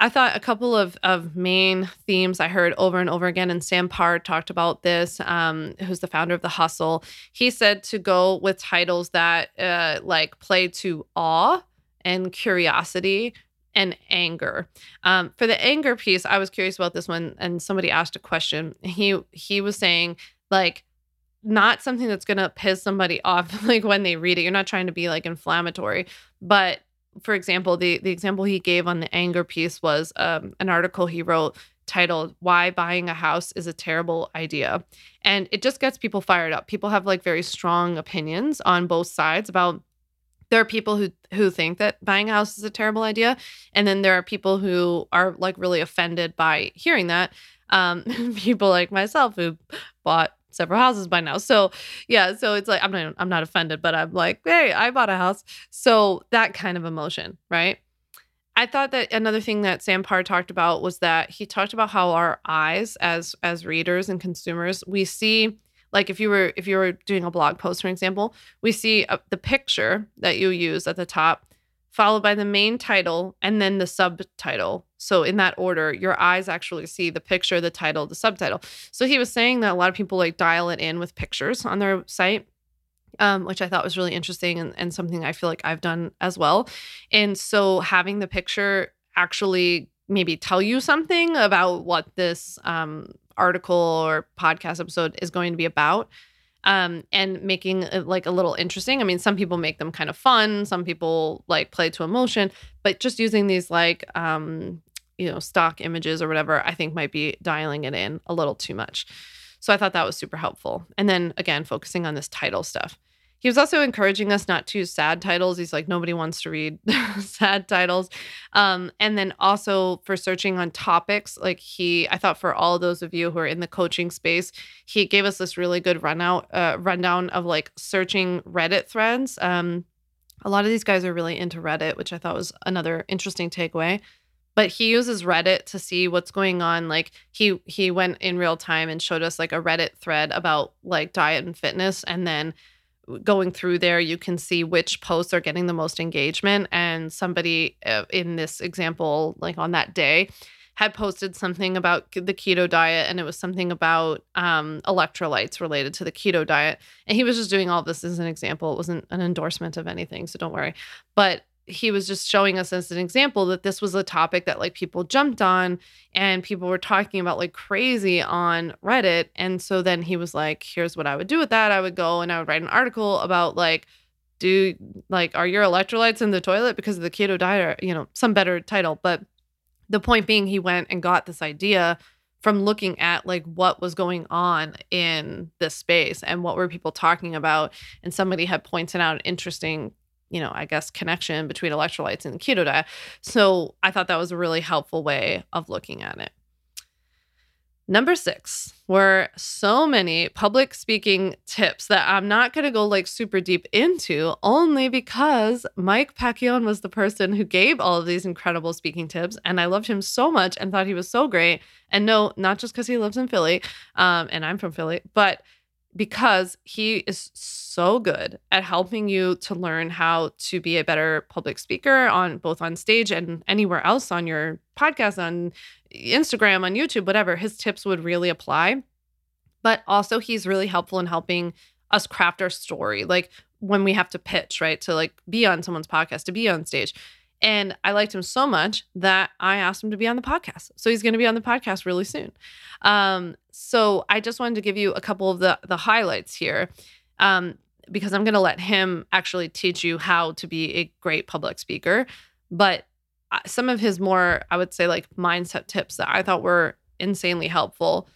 I thought a couple of, of main themes I heard over and over again, and Sam Parr talked about this, um, who's the founder of The Hustle. He said to go with titles that uh, like play to awe and curiosity and anger. Um, for the anger piece, I was curious about this one, and somebody asked a question. He he was saying like not something that's gonna piss somebody off like when they read it. You're not trying to be like inflammatory, but for example, the the example he gave on the anger piece was um, an article he wrote titled "Why Buying a House is a Terrible Idea," and it just gets people fired up. People have like very strong opinions on both sides about. There are people who who think that buying a house is a terrible idea, and then there are people who are like really offended by hearing that. Um, people like myself who bought several houses by now. So yeah, so it's like I'm not I'm not offended, but I'm like, hey, I bought a house. So that kind of emotion, right? I thought that another thing that Sam Parr talked about was that he talked about how our eyes as as readers and consumers, we see like if you were if you were doing a blog post for example, we see a, the picture that you use at the top followed by the main title and then the subtitle. So, in that order, your eyes actually see the picture, the title, the subtitle. So, he was saying that a lot of people like dial it in with pictures on their site. Um, which I thought was really interesting and, and something I feel like I've done as well. And so having the picture actually maybe tell you something about what this um, article or podcast episode is going to be about um, and making it like a little interesting. I mean, some people make them kind of fun, some people like play to emotion, but just using these like um, you know, stock images or whatever, I think might be dialing it in a little too much. So I thought that was super helpful. And then again, focusing on this title stuff. He was also encouraging us not to use sad titles. He's like, nobody wants to read sad titles. Um, and then also for searching on topics, like he, I thought for all those of you who are in the coaching space, he gave us this really good run out, uh, rundown of like searching Reddit threads. Um, a lot of these guys are really into Reddit, which I thought was another interesting takeaway but he uses reddit to see what's going on like he he went in real time and showed us like a reddit thread about like diet and fitness and then going through there, you can see which posts are getting the most engagement. And somebody uh, in this example, like on that day, had posted something about the keto diet and it was something about um, electrolytes related to the keto diet. And he was just doing all this as an example. It wasn't an endorsement of anything, so don't worry. But he was just showing us as an example that this was a topic that like people jumped on and people were talking about like crazy on Reddit. And so then he was like, here's what I would do with that. I would go and I would write an article about like, do like, are your electrolytes in the toilet because of the keto diet or, you know, some better title. But the point being, he went and got this idea from looking at like what was going on in this space and what were people talking about and somebody had pointed out an interesting you know, I guess connection between electrolytes and the keto diet. So I thought that was a really helpful way of looking at it. Number six were so many public speaking tips that I'm not going to go like super deep into only because Mike Pacchione was the person who gave all of these incredible speaking tips. And I loved him so much and thought he was so great. And no, not just because he lives in Philly um, and I'm from Philly, but because he is so good at helping you to learn how to be a better public speaker on both on stage and anywhere else on your podcast on Instagram on YouTube whatever. His tips would really apply. But also he's really helpful in helping us craft our story. Like when we have to pitch right to like be on someone's podcast to be on stage and I liked him so much that I asked him to be on the podcast. So he's going to be on the podcast really soon. Um, so I just wanted to give you a couple of the the highlights here. Um, because I'm going to let him actually teach you how to be a great public speaker. But uh, some of his more, I would say, like mindset tips that I thought were insanely helpful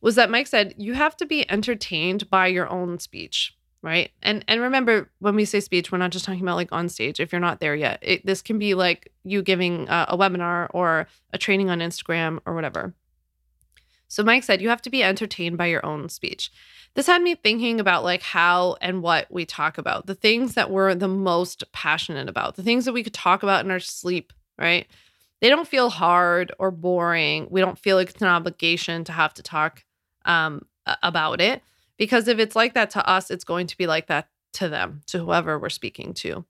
was that Mike said you have to be entertained by your own speech, right? And and remember when we say speech, we're not just talking about like on stage. If you're not there yet, it, this can be like you giving a, a webinar or a training on Instagram or whatever. So Mike said you have to be entertained by your own speech. This had me thinking about like how and what we talk about, the things that we're the most passionate about, the things that we could talk about in our sleep, right? They don't feel hard or boring. We don't feel like it's an obligation to have to talk um, about it because if it's like that to us, it's going to be like that to them, to whoever we're speaking to.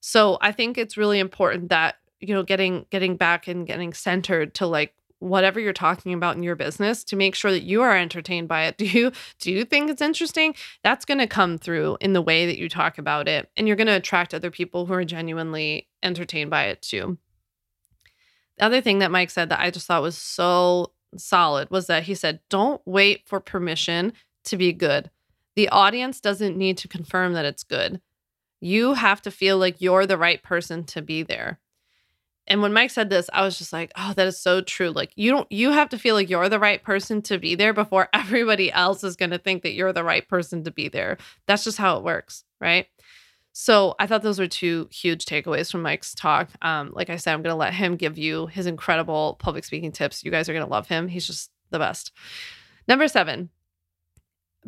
So I think it's really important that you know getting getting back and getting centered to like whatever you're talking about in your business to make sure that you are entertained by it. Do you do you think it's interesting? That's going to come through in the way that you talk about it and you're going to attract other people who are genuinely entertained by it too. The other thing that Mike said that I just thought was so solid was that he said, "Don't wait for permission to be good. The audience doesn't need to confirm that it's good. You have to feel like you're the right person to be there." And when Mike said this, I was just like, oh, that is so true. Like you don't you have to feel like you're the right person to be there before everybody else is going to think that you're the right person to be there. That's just how it works, right? So I thought those were two huge takeaways from Mike's talk. Um, like I said, I'm going to let him give you his incredible public speaking tips. You guys are going to love him. He's just the best. Number seven,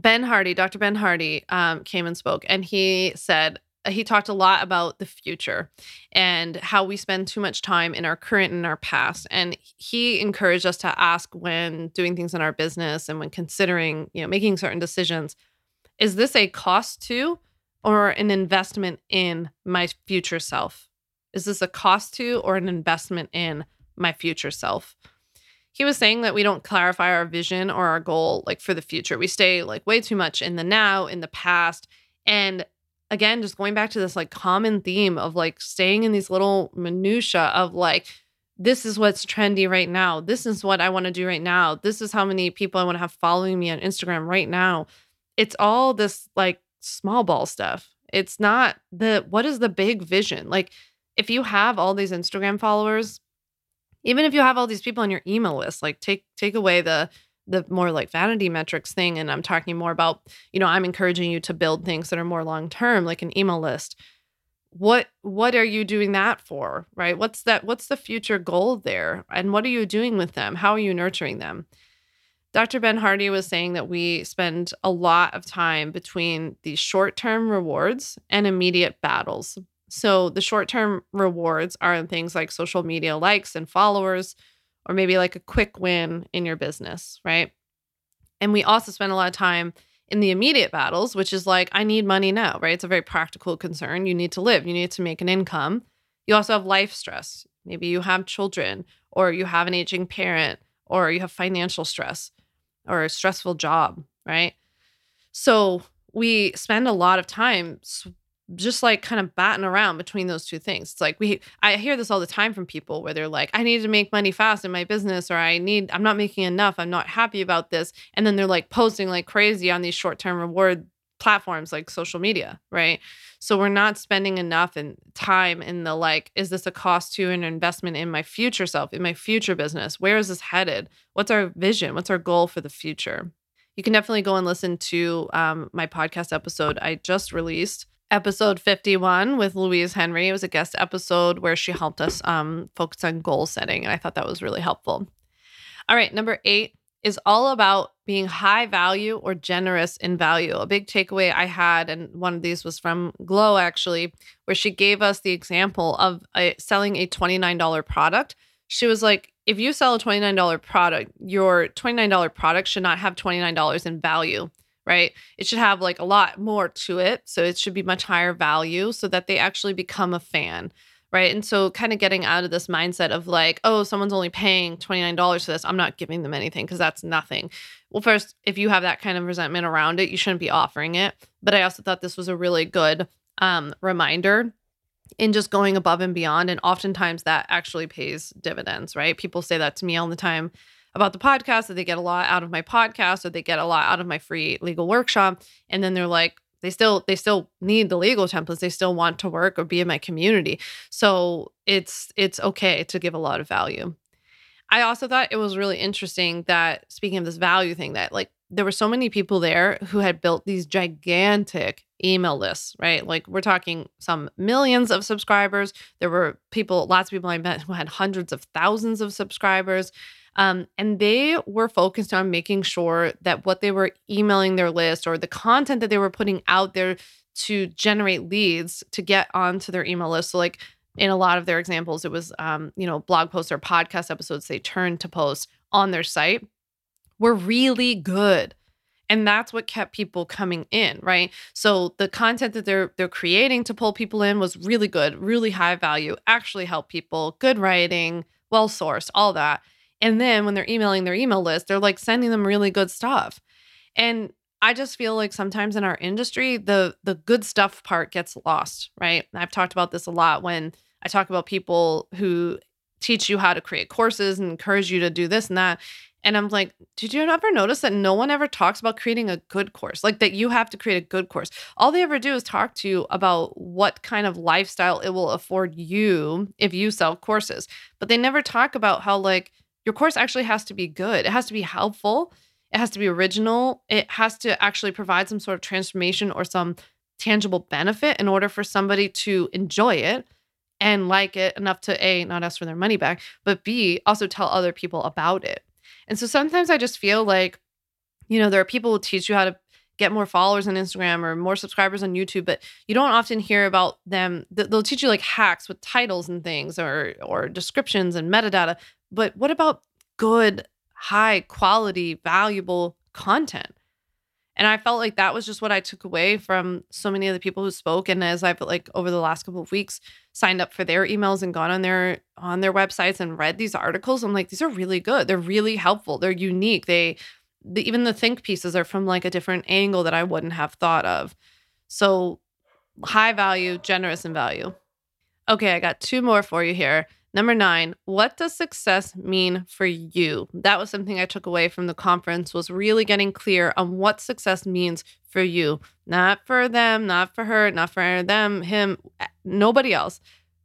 Ben Hardy, Dr. Ben Hardy, um, came and spoke, and he said, he talked a lot about the future and how we spend too much time in our current and our past and he encouraged us to ask when doing things in our business and when considering you know making certain decisions is this a cost to or an investment in my future self is this a cost to or an investment in my future self he was saying that we don't clarify our vision or our goal like for the future we stay like way too much in the now in the past and again, just going back to this like common theme of like staying in these little minutia of like, this is what's trendy right now. This is what I want to do right now. This is how many people I want to have following me on Instagram right now. It's all this like small ball stuff. It's not the what is the big vision? Like if you have all these Instagram followers, even if you have all these people on your email list, like take take away the the more like vanity metrics thing and i'm talking more about you know i'm encouraging you to build things that are more long term like an email list. What what are you doing that for right? What's that what's the future goal there? And what are you doing with them? How are you nurturing them? Dr ben hardy was saying that we spend a lot of time between these short-term rewards and immediate battles so the short-term rewards are in things like social media likes and followers or maybe like a quick win in your business, right? And we also spend a lot of time in the immediate battles, which is like, I need money now, right? It's a very practical concern. You need to live, you need to make an income. You also have life stress. Maybe you have children, or you have an aging parent, or you have financial stress, or a stressful job, right? So we spend a lot of time just like kind of batting around between those two things. It's like we I hear this all the time from people where they're like, I need to make money fast in my business, or I need I'm not making enough. I'm not happy about this. And then they're like posting like crazy on these short-term reward platforms like social media, right? So we're not spending enough in time in the like, is this a cost to an investment in my future self, in my future business? Where is this headed? What's our vision? What's our goal for the future? You can definitely go and listen to um, my podcast episode I just released episode 51 with Louise Henry. It was a guest episode where she helped us um, focus on goal setting, and I thought that was really helpful. All right, number eight is all about being high value or generous in value. A big takeaway I had, and one of these was from Glo actually, where she gave us the example of a, selling a $29 product. She was like, if you sell a $29 product, your $29 product should not have $29 in value right? It should have like a lot more to it. So it should be much higher value so that they actually become a fan, right? And so kind of getting out of this mindset of like, oh, someone's only paying $29 for this. I'm not giving them anything because that's nothing. Well, first, if you have that kind of resentment around it, you shouldn't be offering it. But I also thought this was a really good um, reminder in just going above and beyond. And oftentimes that actually pays dividends, right? People say that to me all the time about the podcast that they get a lot out of my podcast or they get a lot out of my free legal workshop and then they're like they still they still need the legal templates they still want to work or be in my community so it's it's okay to give a lot of value I also thought it was really interesting that speaking of this value thing, that like there were so many people there who had built these gigantic email lists, right? Like we're talking some millions of subscribers. There were people, lots of people I met who had hundreds of thousands of subscribers. Um, and they were focused on making sure that what they were emailing their list or the content that they were putting out there to generate leads to get onto their email list. So, like in a lot of their examples, it was, um, you know, blog posts or podcast episodes they turned to post on their site were really good. And that's what kept people coming in right? So the content that they're they're creating to pull people in was really good really high value actually help people good writing well sourced all that and then when they're emailing their email list they're like sending them really good stuff and i just feel like sometimes in our industry the the good stuff part gets lost right i've talked about this a lot when i talk about people who teach you how to create courses and encourage you to do this and that and I'm like, did you ever notice that no one ever talks about creating a good course? Like that you have to create a good course. All they ever do is talk to you about what kind of lifestyle it will afford you if you sell courses. But they never talk about how, like, your course actually has to be good. It has to be helpful. It has to be original. It has to actually provide some sort of transformation or some tangible benefit in order for somebody to enjoy it and like it enough to A, not ask for their money back, but B, also tell other people about it. And so sometimes I just feel like, you know, there are people who teach you how to get more followers on Instagram or more subscribers on YouTube, but you don't often hear about them. They'll teach you like hacks with titles and things or or descriptions and metadata. But what about good, high quality, valuable content? And I felt like that was just what I took away from so many of the people who spoke. And as I've like over the last couple of weeks signed up for their emails and gone on their on their websites and read these articles, I'm like, these are really good. They're really helpful. They're unique. They the, even the think pieces are from like a different angle that I wouldn't have thought of. So high value, generous in value. Okay, I got two more for you here. Number nine, what does success mean for you? That was something I took away from the conference was really getting clear on what success means for you. Not for them, not for her, not for them, him, eh, nobody else.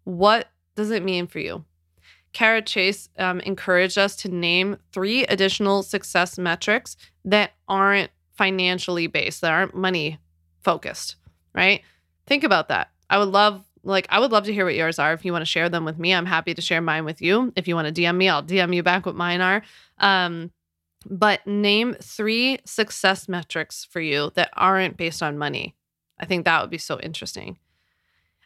What does it mean for you? Kara Chase um, encouraged us to name three additional success metrics that aren't financially based, that aren't money focused, right? Think about that. I would love like I would love to hear what yours are. If you want to share them with me, I'm happy to share mine with you. If you want to DM me, I'll DM you back what mine are. Um, but name three success metrics for you that aren't based on money. I think that would be so interesting.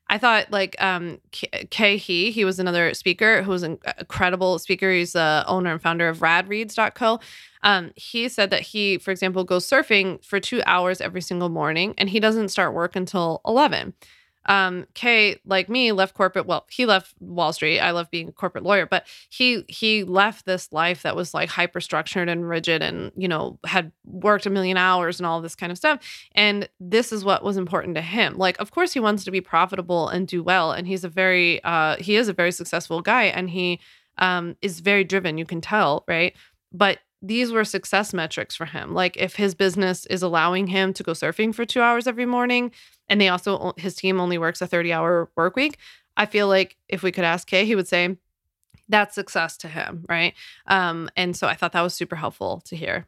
I thought like um Khe Hy, he was another speaker who was an incredible speaker. He's the owner and founder of radreads.co. Um, he said that he, for example, goes surfing for two hours every single morning and he doesn't start work until 11 um Khe like me left corporate well he left Wall Street. I love being a corporate lawyer but he he left this life that was like hyper structured and rigid and you know had worked a million hours and all this kind of stuff. And this is what was important to him. Like of course he wants to be profitable and do well and he's a very uh he is a very successful guy and he um is very driven you can tell right? But these were success metrics for him. Like if his business is allowing him to go surfing for 2 hours every morning and they also his team only works a 30-hour work week, I feel like if we could ask Khe, he would say that's success to him, right? Um and so I thought that was super helpful to hear.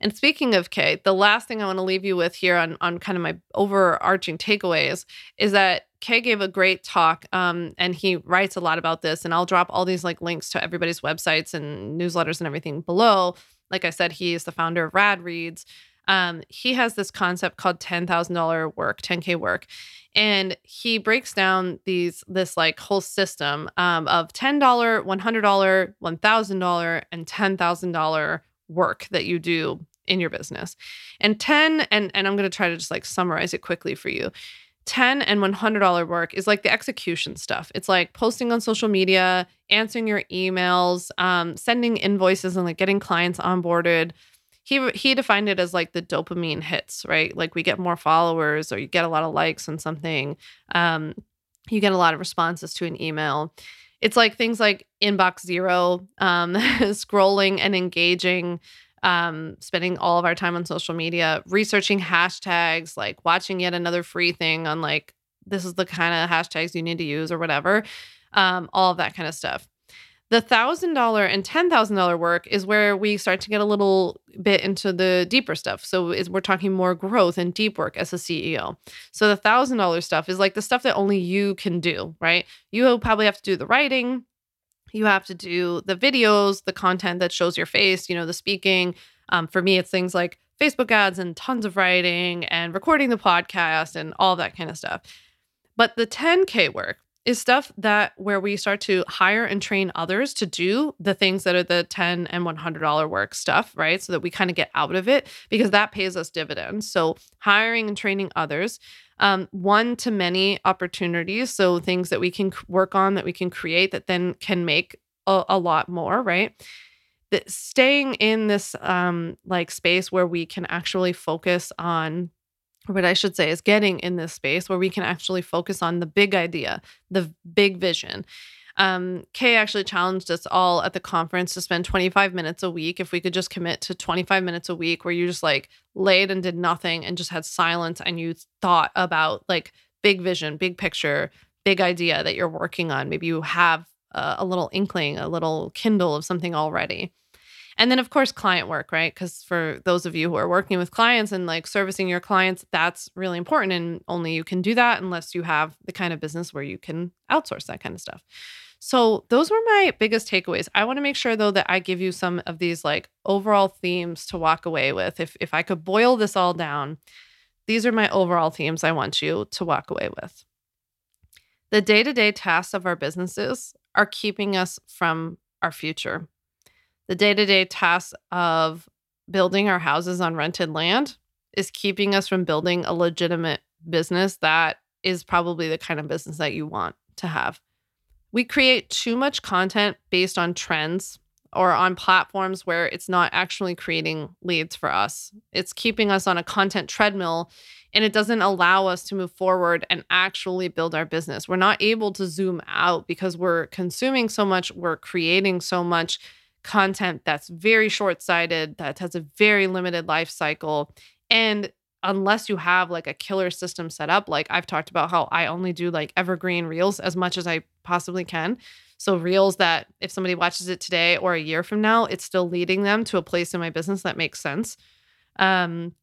And speaking of Khe, the last thing I want to leave you with here on on kind of my overarching takeaways is that Khe gave a great talk, um, and he writes a lot about this. And I'll drop all these like links to everybody's websites and newsletters and everything below. Like I said, he is the founder of Rad Reads. Um, he has this concept called ten thousand dollar work, ten k work, and he breaks down these this like whole system um, of ten dollar, one hundred dollar, one thousand dollar, and ten thousand dollar work that you do in your business. And 10 and and I'm going to try to just like summarize it quickly for you. 10 and $100 work is like the execution stuff. It's like posting on social media, answering your emails, um, sending invoices and like getting clients onboarded. He he defined it as like the dopamine hits, right? Like we get more followers or you get a lot of likes on something. Um, you get a lot of responses to an email. It's like things like inbox zero, um, scrolling and engaging, um, spending all of our time on social media, researching hashtags, like watching yet another free thing on like, this is the kind of hashtags you need to use or whatever, um, all of that kind of stuff. The $1,000 and $10,000 work is where we start to get a little bit into the deeper stuff. So we're talking more growth and deep work as a CEO. So the $1,000 stuff is like the stuff that only you can do, right? You will probably have to do the writing, you have to do the videos, the content that shows your face, you know, the speaking. Um, for me, it's things like Facebook ads and tons of writing and recording the podcast and all that kind of stuff. But the 10K work, is stuff that where we start to hire and train others to do the things that are the 10 and $100 work stuff, right? So that we kind of get out of it because that pays us dividends. So hiring and training others, um, one to many opportunities. So things that we can work on that we can create that then can make a, a lot more, right? That staying in this um, like space where we can actually focus on what I should say is getting in this space where we can actually focus on the big idea, the big vision. Um, Khe actually challenged us all at the conference to spend 25 minutes a week. If we could just commit to 25 minutes a week where you just like laid and did nothing and just had silence and you thought about like big vision, big picture, big idea that you're working on. Maybe you have a, a little inkling, a little kindle of something already. And then, of course, client work, right? Because for those of you who are working with clients and like servicing your clients, that's really important. And only you can do that unless you have the kind of business where you can outsource that kind of stuff. So, those were my biggest takeaways. I want to make sure, though, that I give you some of these like overall themes to walk away with. If, if I could boil this all down, these are my overall themes I want you to walk away with. The day to day tasks of our businesses are keeping us from our future the day to day tasks of building our houses on rented land is keeping us from building a legitimate business that is probably the kind of business that you want to have. We create too much content based on trends or on platforms where it's not actually creating leads for us. It's keeping us on a content treadmill and it doesn't allow us to move forward and actually build our business. We're not able to zoom out because we're consuming so much, we're creating so much content that's very short sighted, that has a very limited life cycle. And unless you have like a killer system set up, like I've talked about how I only do like evergreen reels as much as I possibly can. So, reels that if somebody watches it today or a year from now, it's still leading them to a place in my business that makes sense. Um,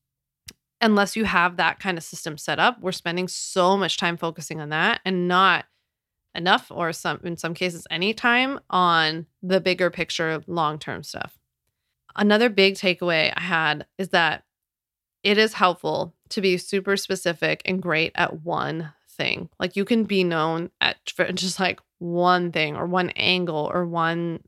unless you have that kind of system set up, we're spending so much time focusing on that and not enough or some in some cases any time on the bigger picture long-term stuff. Another big takeaway I had is that it is helpful to be super specific and great at one thing. Like you can be known at just like one thing or one angle or one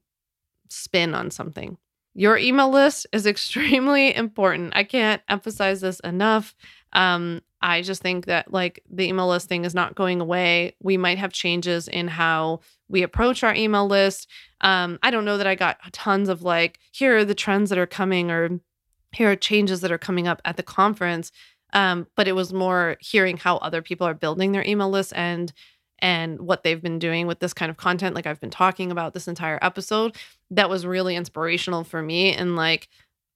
spin on something. Your email list is extremely important. I can't emphasize this enough. Um, I just think that like the email list thing is not going away. We might have changes in how we approach our email list. Um, I don't know that I got tons of like, here are the trends that are coming or here are changes that are coming up at the conference. Um, but it was more hearing how other people are building their email list and and what they've been doing with this kind of content. Like I've been talking about this entire episode. That was really inspirational for me and like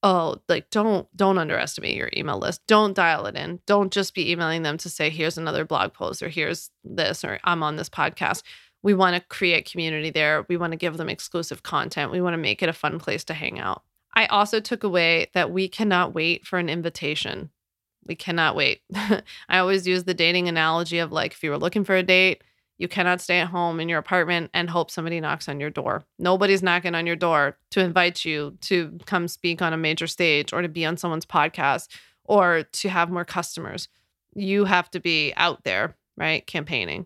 oh like don't don't underestimate your email list. Don't dial it in. Don't just be emailing them to say here's another blog post or here's this or i'm on this podcast. We want to create community there. We want to give them exclusive content. We want to make it a fun place to hang out. I also took away that we cannot wait for an invitation we cannot wait i always use the dating analogy of like if you were looking for a date you cannot stay at home in your apartment and hope somebody knocks on your door. Nobody's knocking on your door to invite you to come speak on a major stage or to be on someone's podcast or to have more customers. You have to be out there, right? Campaigning.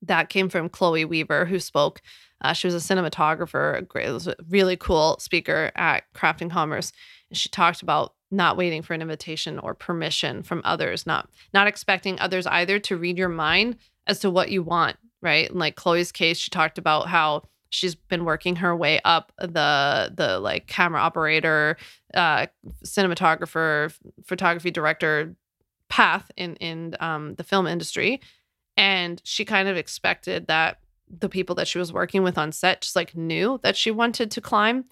That came from Chloe Weaver, who spoke. Uh, she was a cinematographer, a great, a really cool speaker at Craft and Commerce. And she talked about not waiting for an invitation or permission from others, not not expecting others either to read your mind as to what you want, right? In like Chloe's case, she talked about how she's been working her way up the the like camera operator, uh, cinematographer, photography director path in in um, the film industry, and she kind of expected that the people that she was working with on set just like knew that she wanted to climb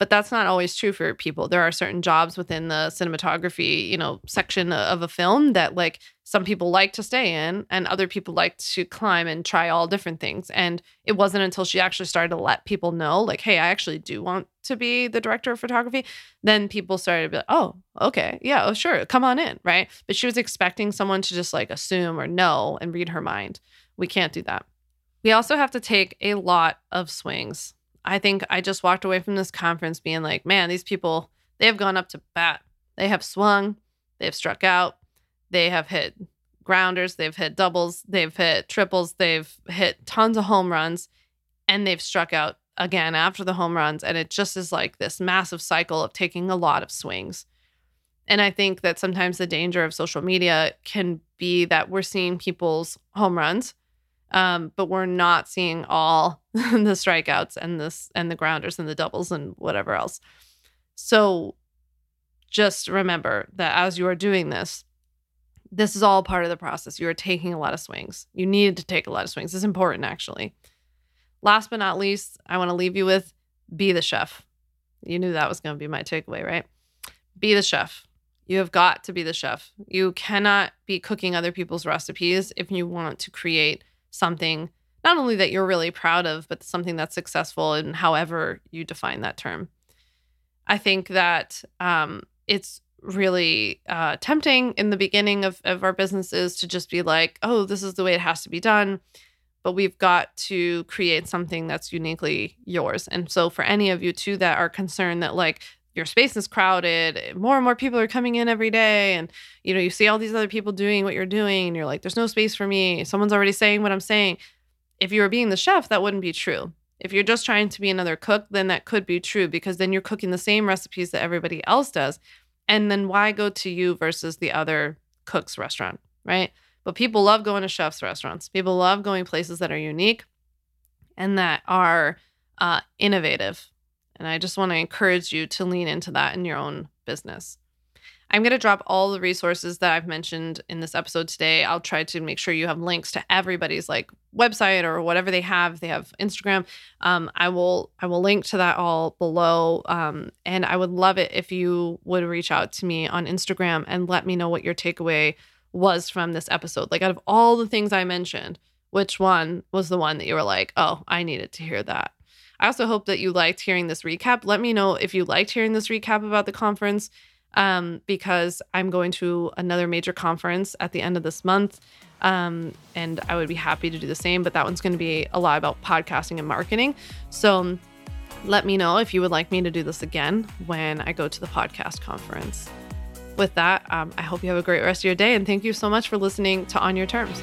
but that's not always true for people. There are certain jobs within the cinematography, you know, section of a film that like some people like to stay in and other people like to climb and try all different things. And it wasn't until she actually started to let people know like, "Hey, I actually do want to be the director of photography." Then people started to be like, "Oh, okay. Yeah, oh sure. Come on in." Right? But she was expecting someone to just like assume or know and read her mind. We can't do that. We also have to take a lot of swings I think I just walked away from this conference being like, man, these people, they have gone up to bat. They have swung, they have struck out, they have hit grounders, they've hit doubles, they've hit triples, they've hit tons of home runs, and they've struck out again after the home runs. And it just is like this massive cycle of taking a lot of swings. And I think that sometimes the danger of social media can be that we're seeing people's home runs um, but we're not seeing all the strikeouts and this and the grounders and the doubles and whatever else. So just remember that as you are doing this, this is all part of the process. You are taking a lot of swings. You need to take a lot of swings. It's important actually. Last but not least, I want to leave you with be the chef. You knew that was going to be my takeaway, right? Be the chef. You have got to be the chef. You cannot be cooking other people's recipes if you want to create something not only that you're really proud of, but something that's successful in however you define that term. I think that um, it's really uh, tempting in the beginning of, of our businesses to just be like, oh, this is the way it has to be done. But we've got to create something that's uniquely yours. And so, for any of you too that are concerned that like your space is crowded more and more people are coming in every day and you know you see all these other people doing what you're doing and you're like there's no space for me. Someone's already saying what i'm saying. If you were being the chef that wouldn't be true. If you're just trying to be another cook then that could be true because then you're cooking the same recipes that everybody else does and then why go to you versus the other cook's restaurant right? But people love going to chefs restaurants. People love going places that are unique and that are uh, innovative and I just want to encourage you to lean into that in your own business. I'm going to drop all the resources that I've mentioned in this episode today. I'll try to make sure you have links to everybody's like website or whatever they have. they have Instagram. Um, I will I will link to that all below. Um, and I would love it if you would reach out to me on Instagram and let me know what your takeaway was from this episode. Like out of all the things I mentioned, which one was the one that you were like, oh, I needed to hear that. I also hope that you liked hearing this recap. Let me know if you liked hearing this recap about the conference um, because I'm going to another major conference at the end of this month. Um, and I would be happy to do the same, but that one's going to be a lot about podcasting and marketing. So let me know if you would like me to do this again when I go to the podcast conference. With that, um, I hope you have a great rest of your day, and thank you so much for listening to On Your Terms.